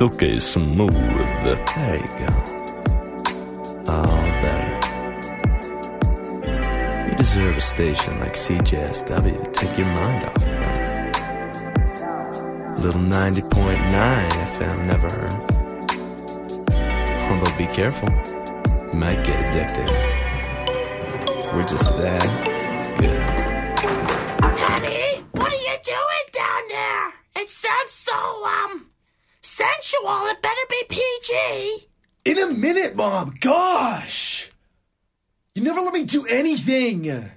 silky smooth. There you go. Oh, better. You deserve a station like CJSW to take your mind off of things. Little 90.9 FM never heard. Although be careful, you might get addicted. We're just that good. Sensual. It better be PG. In a minute, Mom. Gosh. You never let me do anything.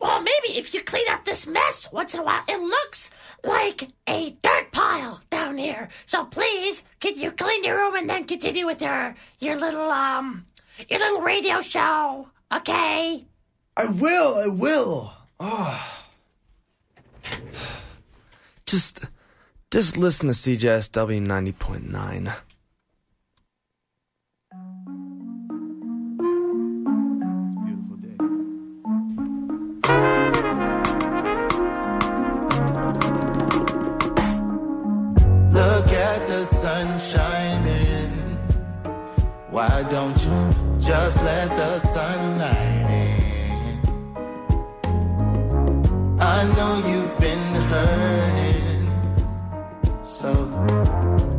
Well, maybe if you clean up this mess once in a while, it looks like a dirt pile down here. So please, can you clean your room and then continue with your your little um your little radio show? Okay. I will. I will. Oh. Just, just listen to CJSW 90.9. Look at the sun shining. Why don't you just let the sun light in? I know you've been hurting, so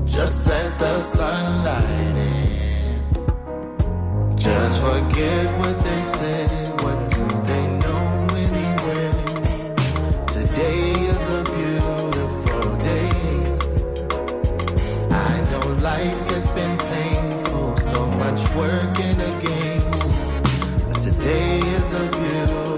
just let the sunlight in. Just forget what they said. What do they know anyway? Today is a beautiful day. I know life has been painful, so much work in the games. But today is a beautiful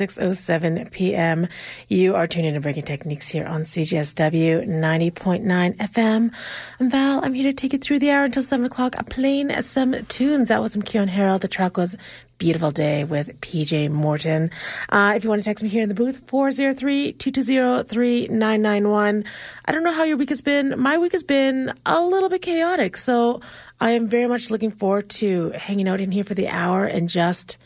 6.07 p.m. You are tuning in to Breaking Techniques here on CJSW 90.9 FM. I'm Val. I'm here to take you through the hour until 7 o'clock. I'm playing some tunes. That was some Keyon Harrold. The track was Beautiful Day with PJ Morton. Uh, if you want to text me here in the booth, 403-220-3991. I don't know how your week has been. My week has been a little bit chaotic. So I am very much looking forward to hanging out in here for the hour and just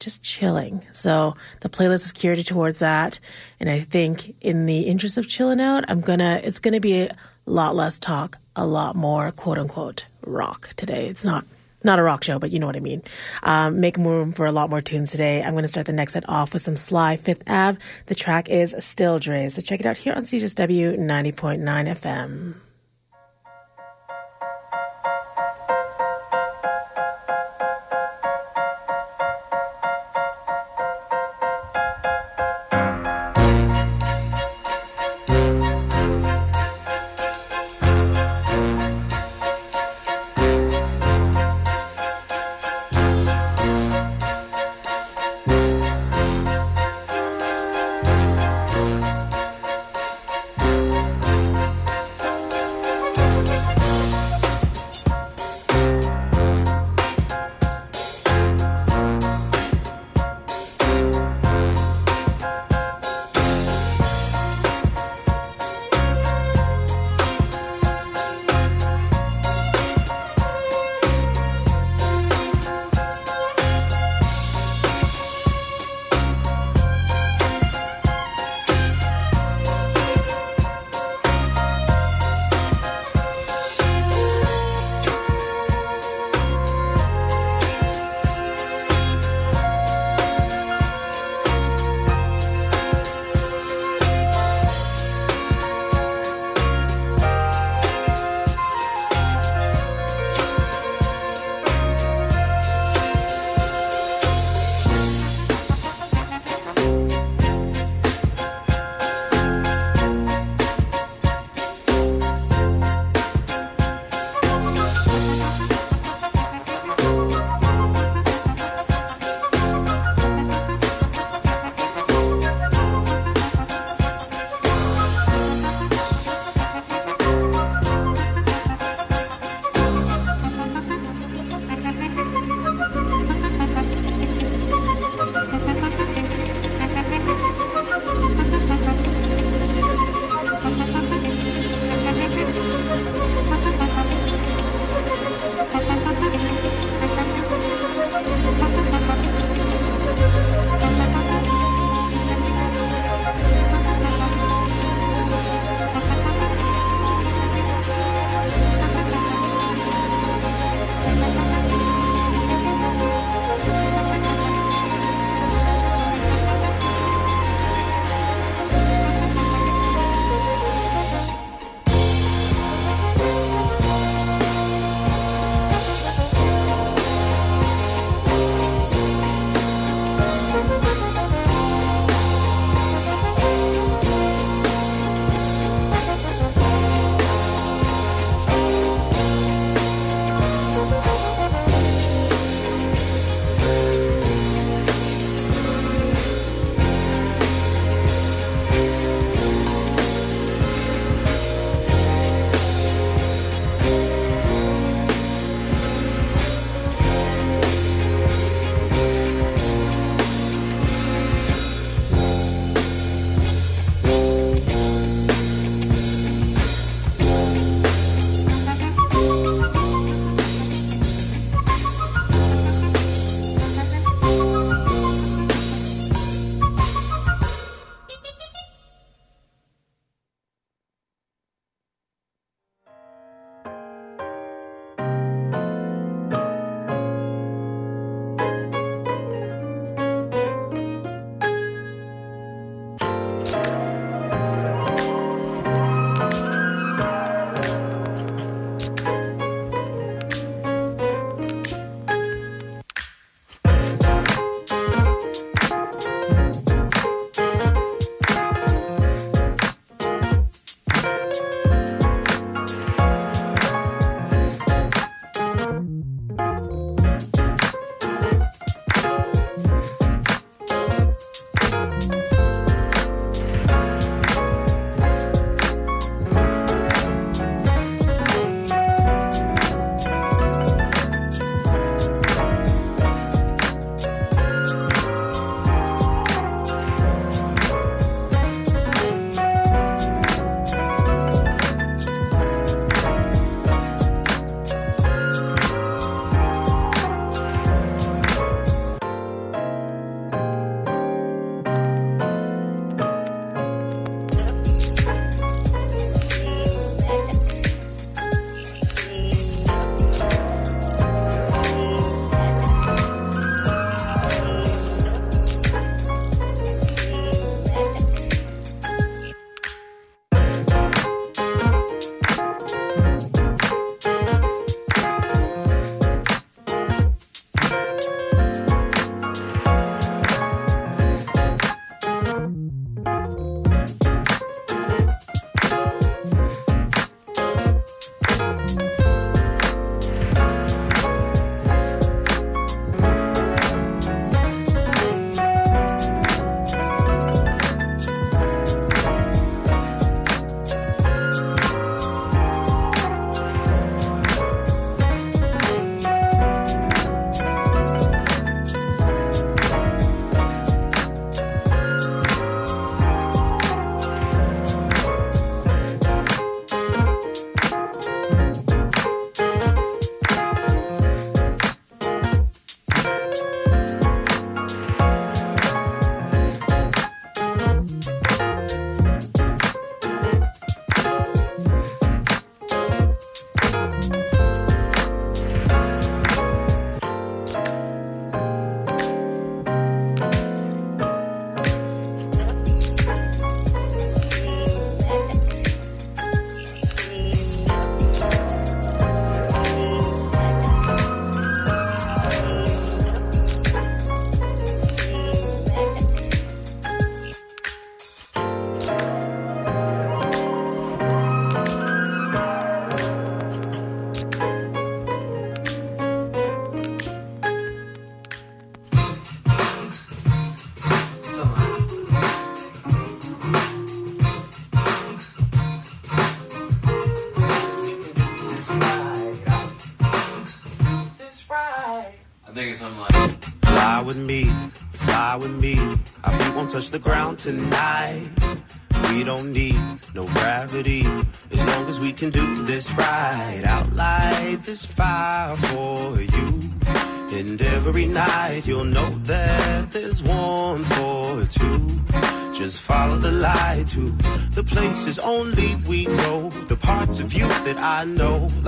just chilling. So the playlist is curated towards that. And I think in the interest of chilling out, I'm gonna, it's gonna be a lot less talk, a lot more quote unquote rock today. It's not, not a rock show, but you know what I mean. Um, make room for a lot more tunes today. I'm to start the next set off with some Sly5thAve. The track is Still Dre. So check it out here on CJSW 90.9 FM.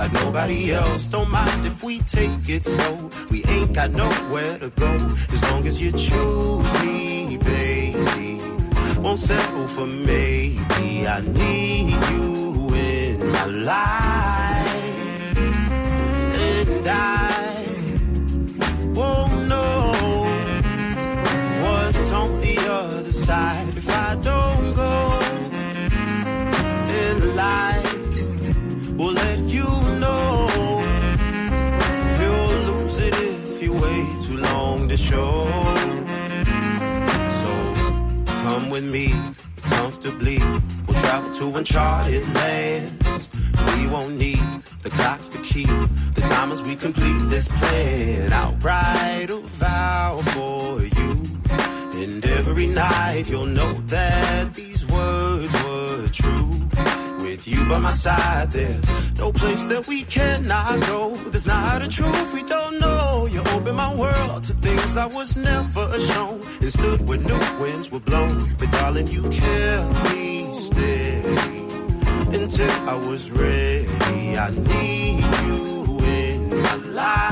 like nobody else. Don't mind if we take it slow. We ain't got nowhere to go as long as you choose me, baby. Won't settle for maybe. I need you in my life. there's no place that we cannot go. There's not a truth we don't know. You opened my world to things I was never shown. And stood where new winds were blown. But darling, you carry steady until I was ready. I need you in my life.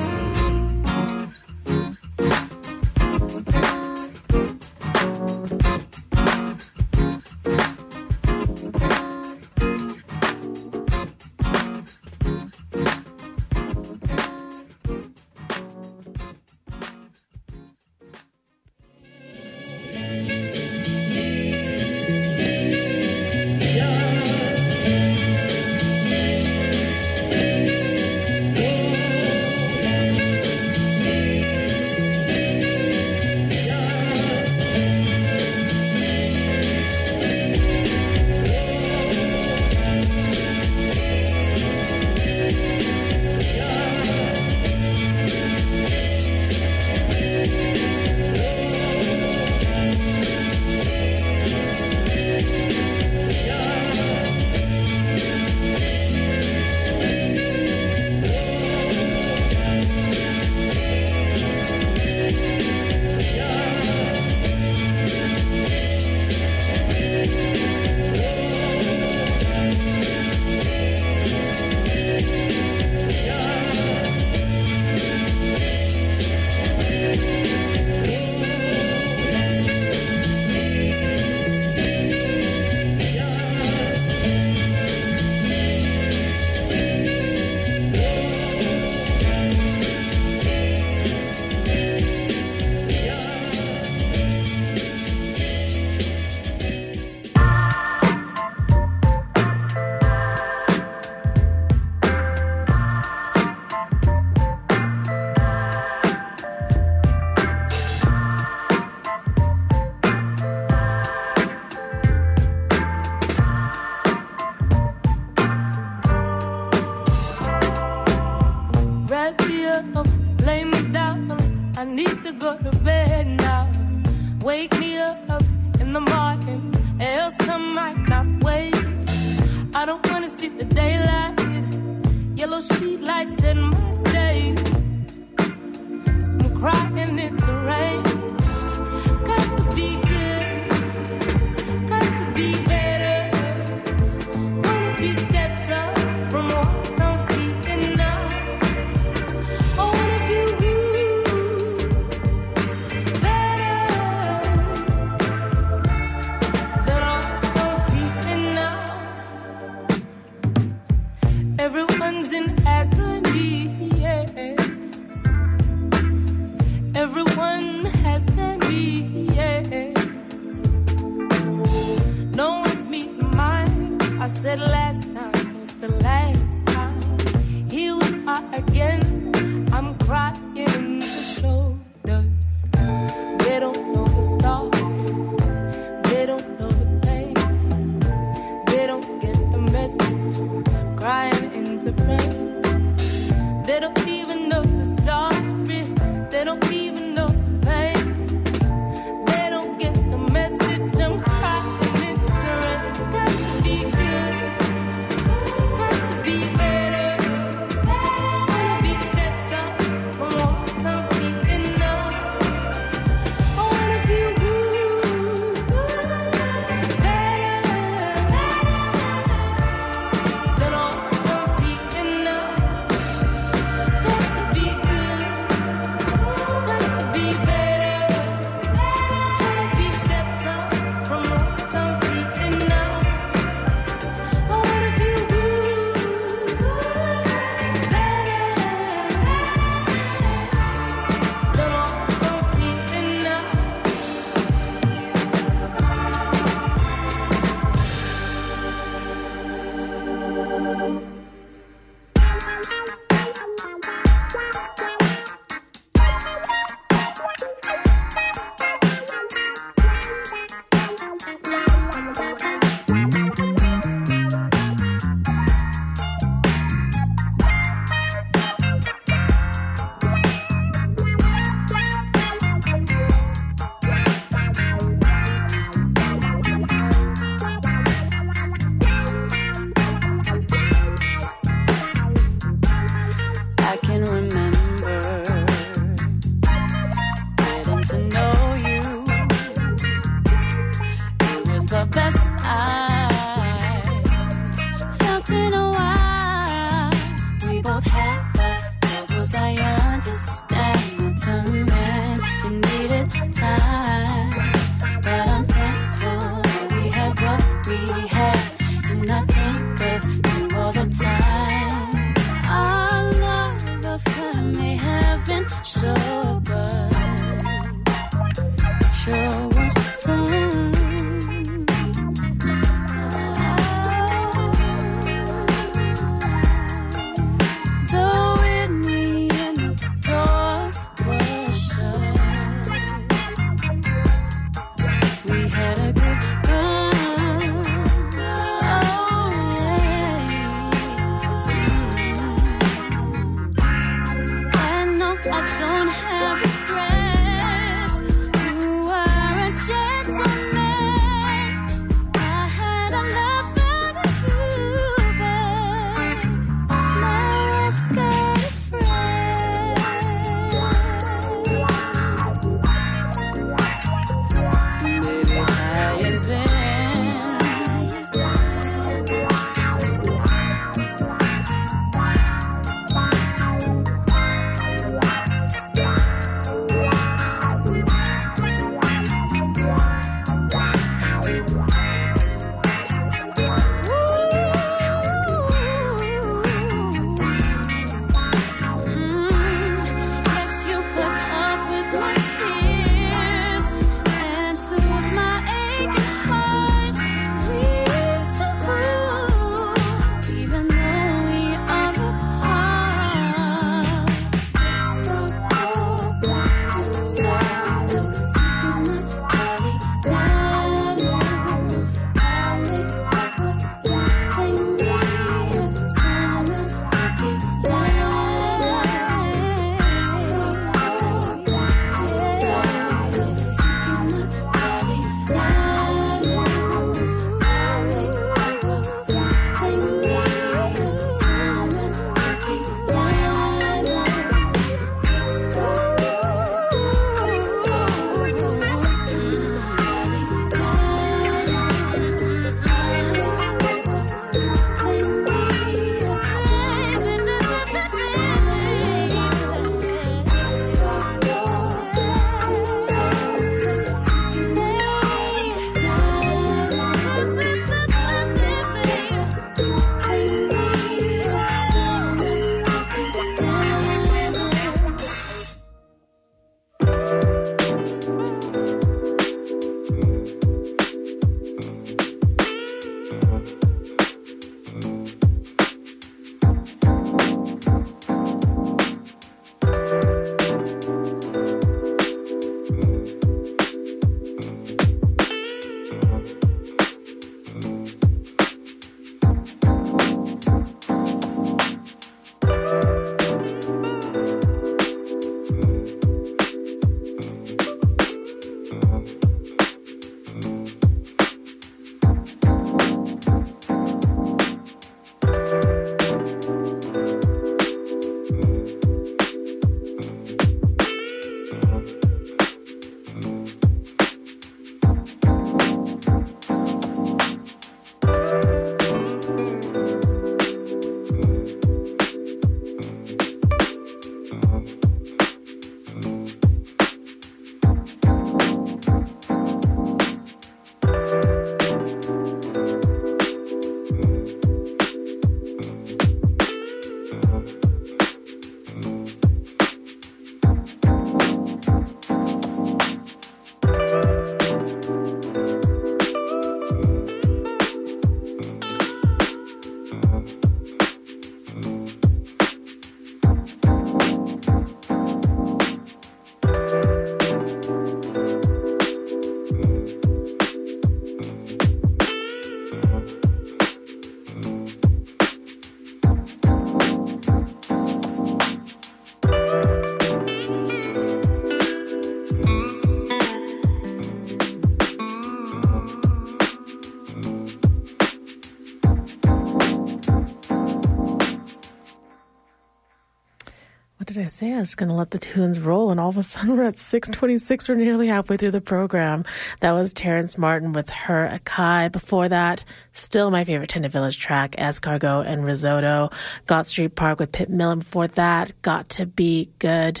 Say? I was going to let the tunes roll, and all of a sudden we're at 626. We're nearly halfway through the program. That was Terrace Martin with Her Akai. Before that, still my favorite Tendavillage track, Escargot and Risotto. Gotts Street Park with Pip Millett. Before that, Got to Be Good.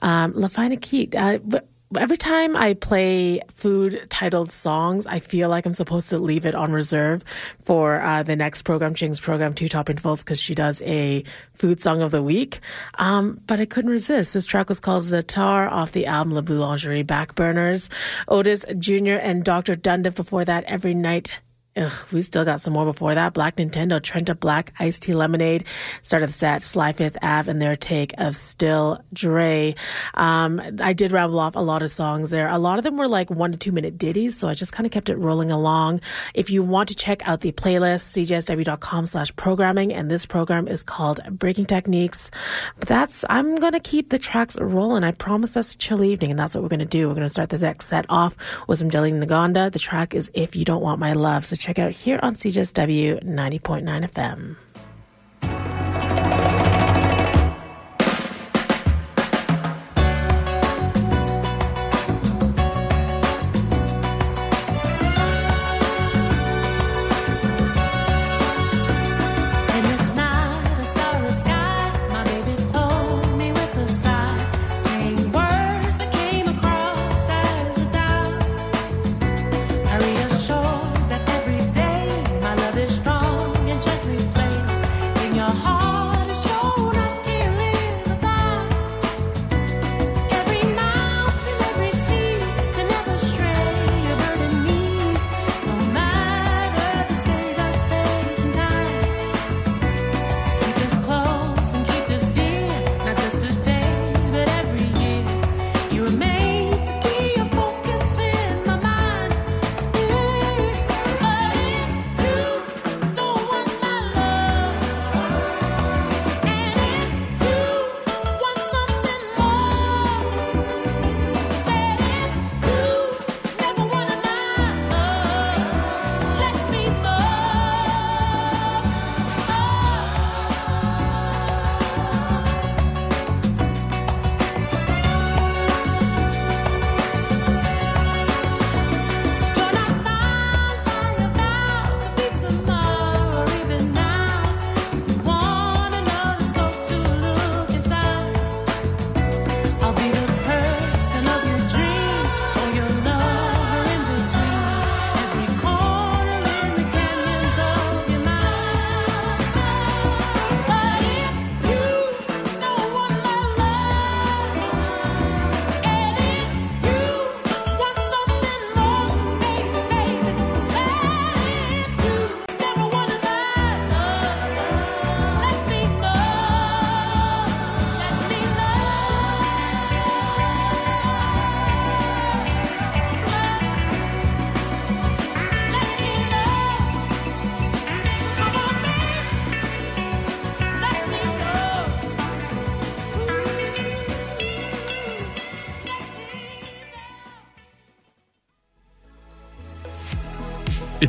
Um, La Fine Equipe. Uh, every time I play food titled songs, I feel like I'm supposed to leave it on reserve for uh, the next program, Ching's program, Two Top Intervals, because she does a food song of the week. Um, but I couldn't resist. This track was called Zaatar off the album La Boulangerie Backburners. Otis Jr. and Dr. Dundiff before that, Every Night Ugh, we still got some more before that. Blacknintendo, Trenta Black, Iced Tea Lemonade, started the set, Sly5thAve, and their take of Still Dre. Um, I did ramble off a lot of songs there. A lot of them were like one to two minute ditties, so I just kind of kept it rolling along. If you want to check out the playlist, cjsw.com slash programming, and this program is called Breaking Techniques. But that's, I'm going to keep the tracks rolling. I promised us a chill evening, and that's what we're going to do. We're going to start the next set off with some Jalen Ngonda. The track is If You Don't Want My Love. So check out here on CJSW 90.9 FM.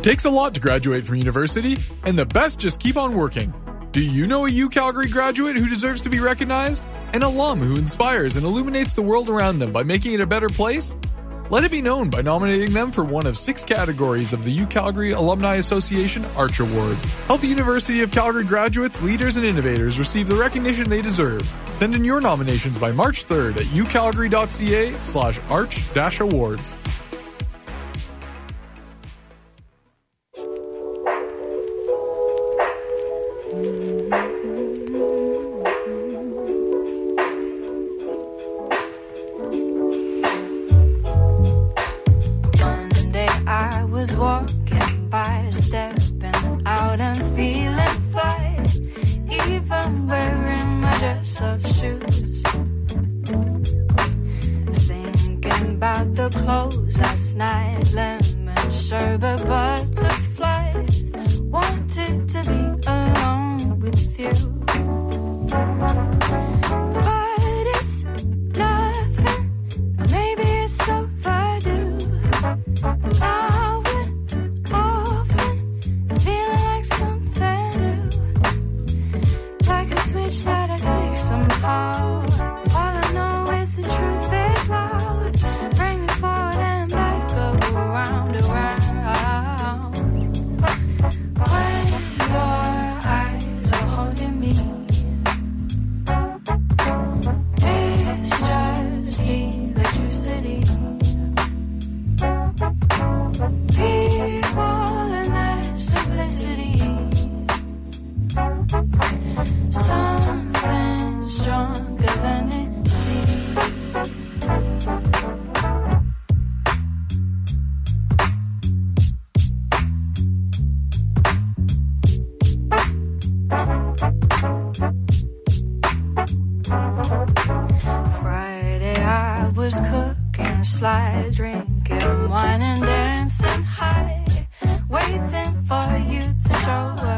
It takes a lot to graduate from university, and the best just keep on working. Do you know a U Calgary graduate who deserves to be recognized? An alum who inspires and illuminates the world around them by making it a better place? Let it be known by nominating them for one of six categories of the U Calgary Alumni Association Arch Awards. Help University of Calgary graduates, leaders, and innovators receive the recognition they deserve. Send in your nominations by March 3rd at ucalgary.ca slash arch-awards. For you to show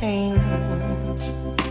change.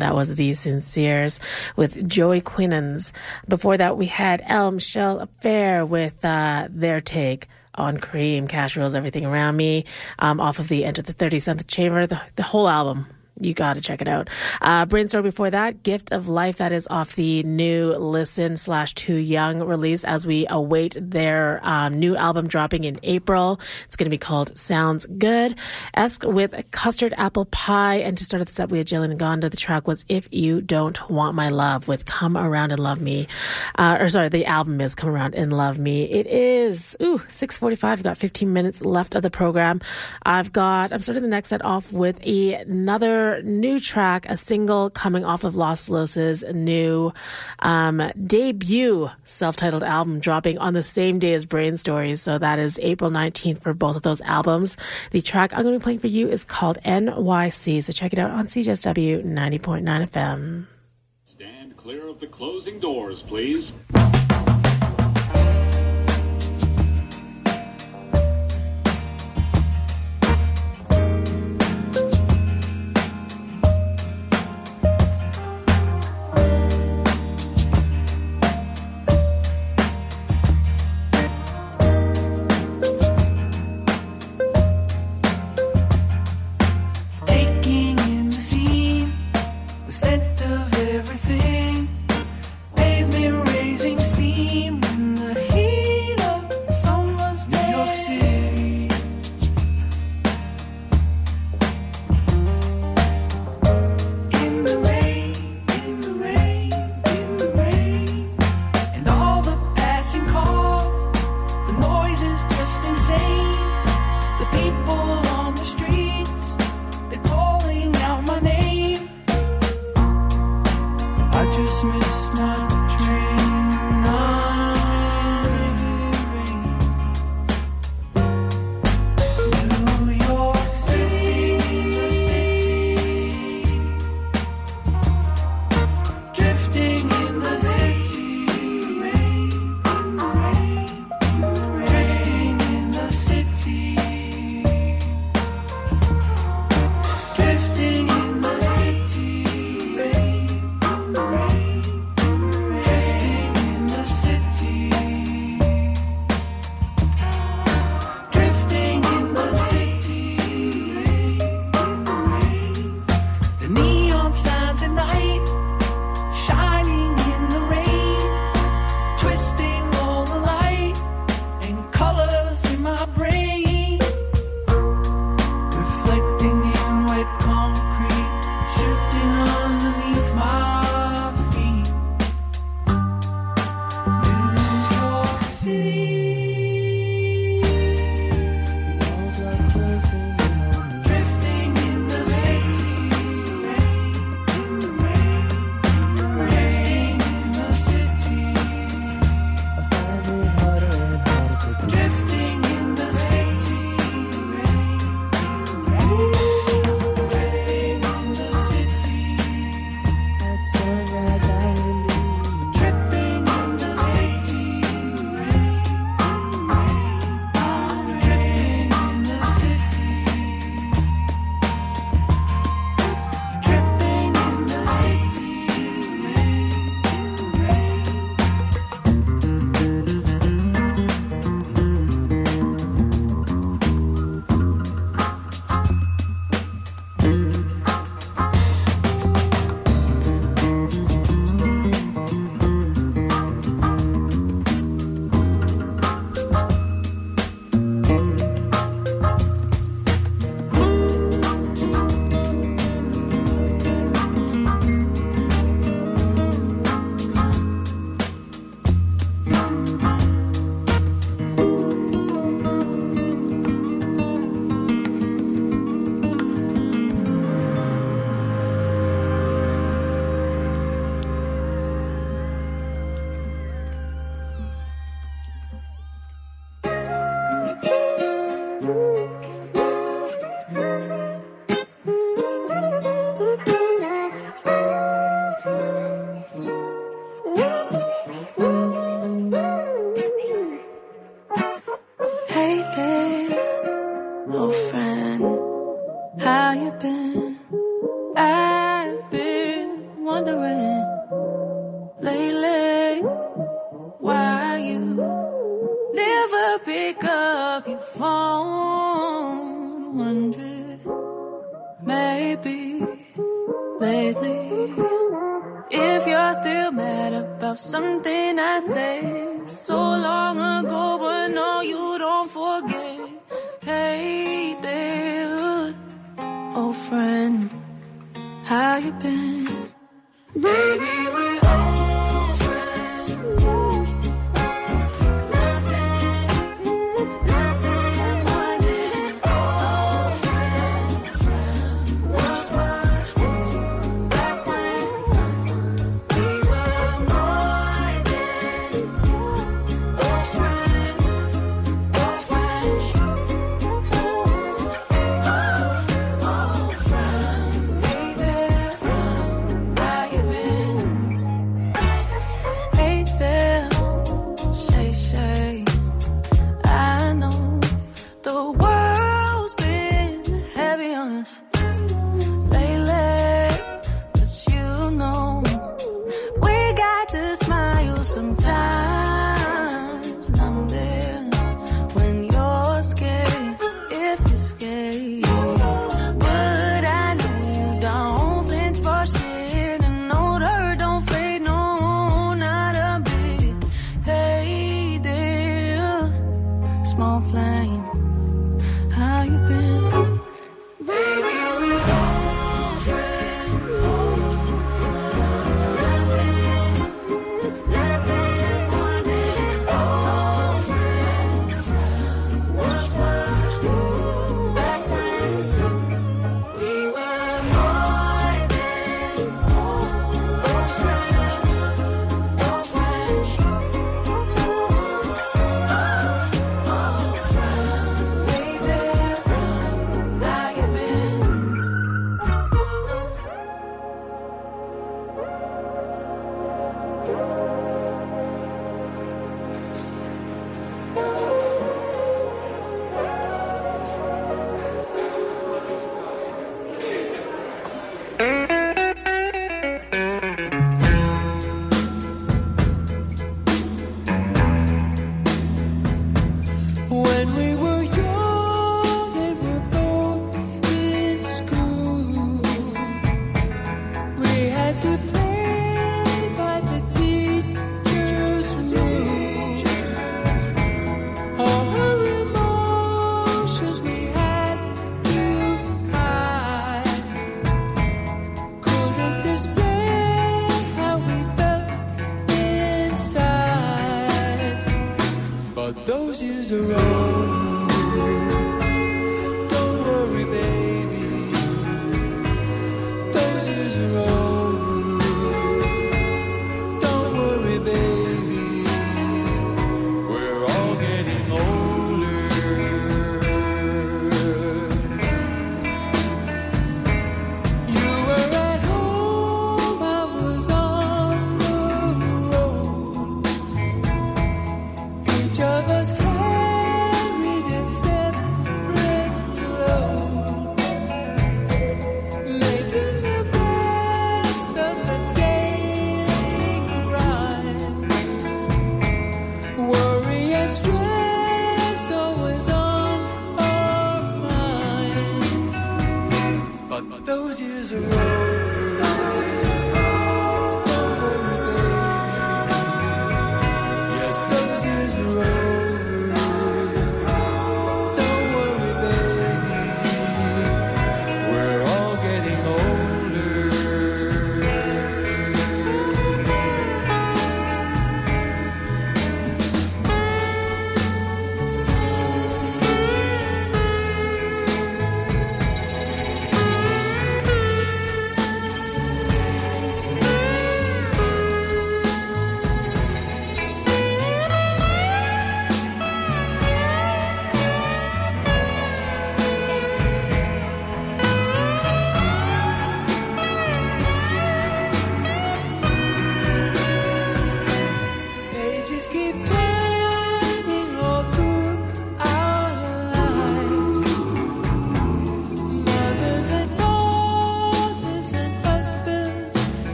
That was The Sinseers with Joey Quinones. Before that, we had El Michels Affair with uh, their take on Cream, Cash Rules, Everything Around Me, um, off of the Enter the 37th Chamber, the, the whole album. You got to check it out. Uh, Brainstory before that, Gift of Life, that is off the new Listen slash Too Young release as we await their um, new album dropping in April. It's going to be called Sounds Good. Esk with Custard Apple Pie. And to start the set, we had Jalen Ngonda. The track was If You Don't Want My Love with Come Around and Love Me. Uh, or sorry, the album is Come Around and Love Me. It is, ooh, 645. I've got 15 minutes left of the program. I've got, I'm starting the next set off with a, new track, a single coming off of Las Los's new um, debut self-titled album dropping on the same day as Brainstory's. So that is April 19th for both of those albums. The track I'm going to be playing for you is called NYC. So check it out on CJSW 90.9 FM. Stand clear of the closing doors, please.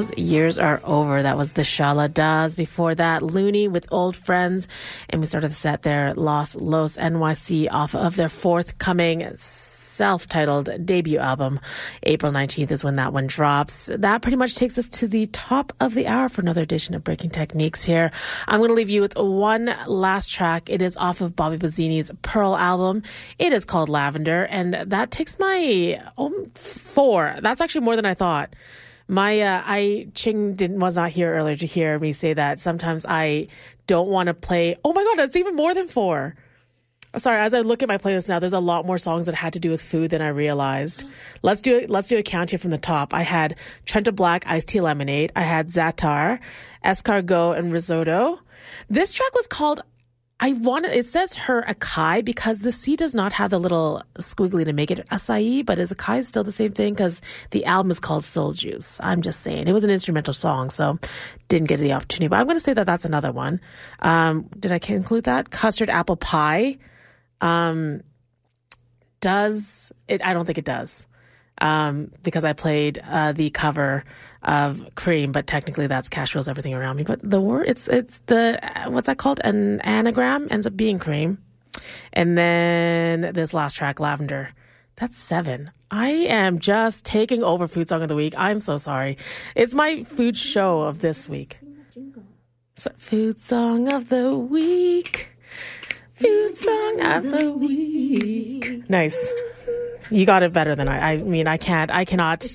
Those years are over. That was the Sha La Das. Before that, LOONY with Old Friends. And we started the set there, Las Los NYC, off of their forthcoming self titled debut album. April 19th is when that one drops. That pretty much takes us to the top of the hour for another edition of Breaking Techniques here. I'm going to leave you with one last track. It is off of Bobby Bazini's Pearl album. It is called Lavender. And that takes my oh, four. That's actually more than I thought. My uh, I Ching didn't was not here earlier to hear me say that. Sometimes I don't want to play. Oh my god, that's even more than four. Sorry, as I look at my playlist now, there's a lot more songs that had to do with food than I realized. Let's do. Let's do a count here from the top. I had Trenta Black iced tea lemonade. I had Zaatar, escargot, and risotto. This track was called. I want it says her acai because the C does not have the little squiggly to make it acai, but is acai still the same thing? Because the album is called Soul Juice. I'm just saying it was an instrumental song, so didn't get the opportunity. But I'm going to say that that's another one. Um, did I include that custard apple pie? Um, does it? I don't think it does. Um, because I played uh, the cover of Cream, but technically that's Cash Rules Everything Around Me. But the word, it's it's the what's that called? An anagram ends up being Cream, and then this last track, Lavender. That's seven. I am just taking over Food Song of the Week. I'm so sorry. It's my food show of this week. So, food Song of the Week. Food Song of the Week. Nice. You got it better than I. I mean, I can't. I cannot.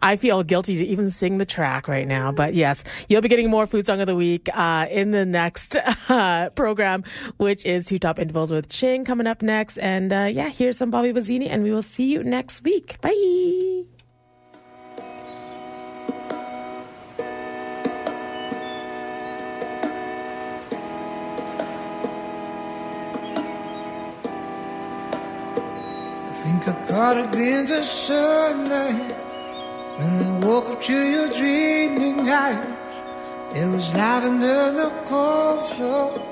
I feel guilty to even sing the track right now. But yes, you'll be getting more food song of the week uh, in the next uh, program, which is two top intervals with Ching coming up next. And uh, yeah, here's some Bobby Bazini, and we will see you next week. Bye. Think I caught a glimpse of sunlight when I woke up to your dreaming eyes. It was lavender the cold floor,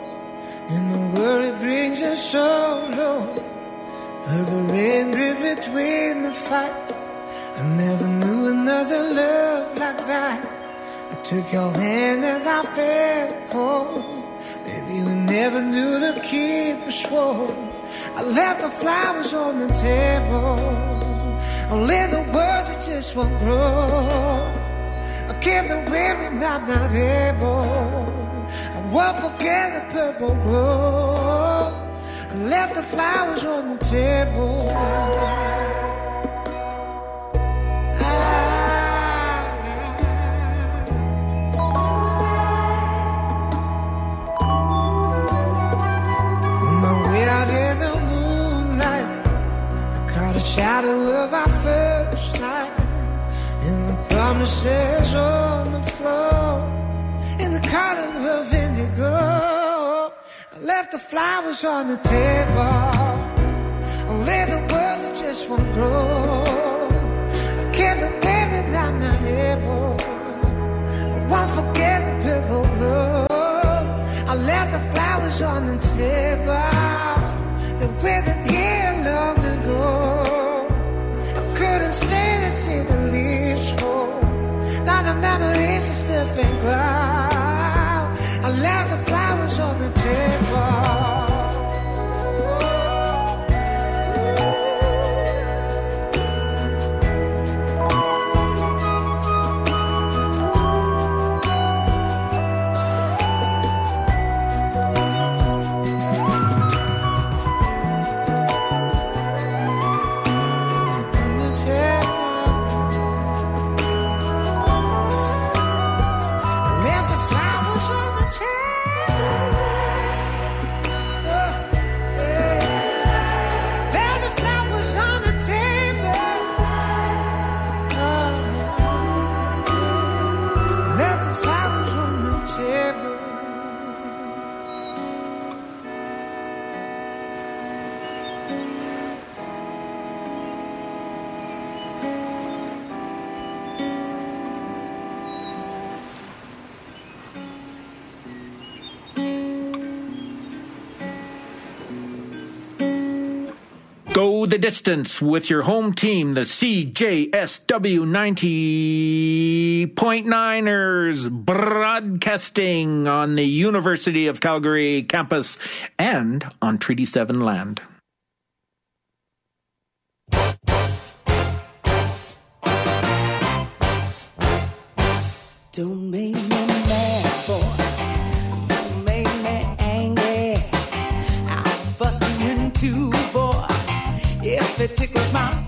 and the world brings us so low. Heard the rain drip between the fight. I never knew another love like that. I took your hand and I felt cold. Maybe we never knew the keep us. I left the flowers on the table. Only the words that just won't grow. I keep the women I'm not able. I won't forget the purple glow. I left the flowers on the table. Shadow of our first night. And the promises on the floor, in the color of indigo. I left the flowers on the table. Only the words that just won't grow. I kept the baby, I'm not able. I won't forget the purple glow. I left the flowers on the table. They withered here long ago. See the leaves fall. Now the memories are still faint cloud. I left the flowers on the table. Go the distance with your home team, the CJSW 90.9ers, broadcasting on the University of Calgary campus and on Treaty 7 land. Don't make me mad, boy. Don't make me angry. I'll bust you in two, it tickles my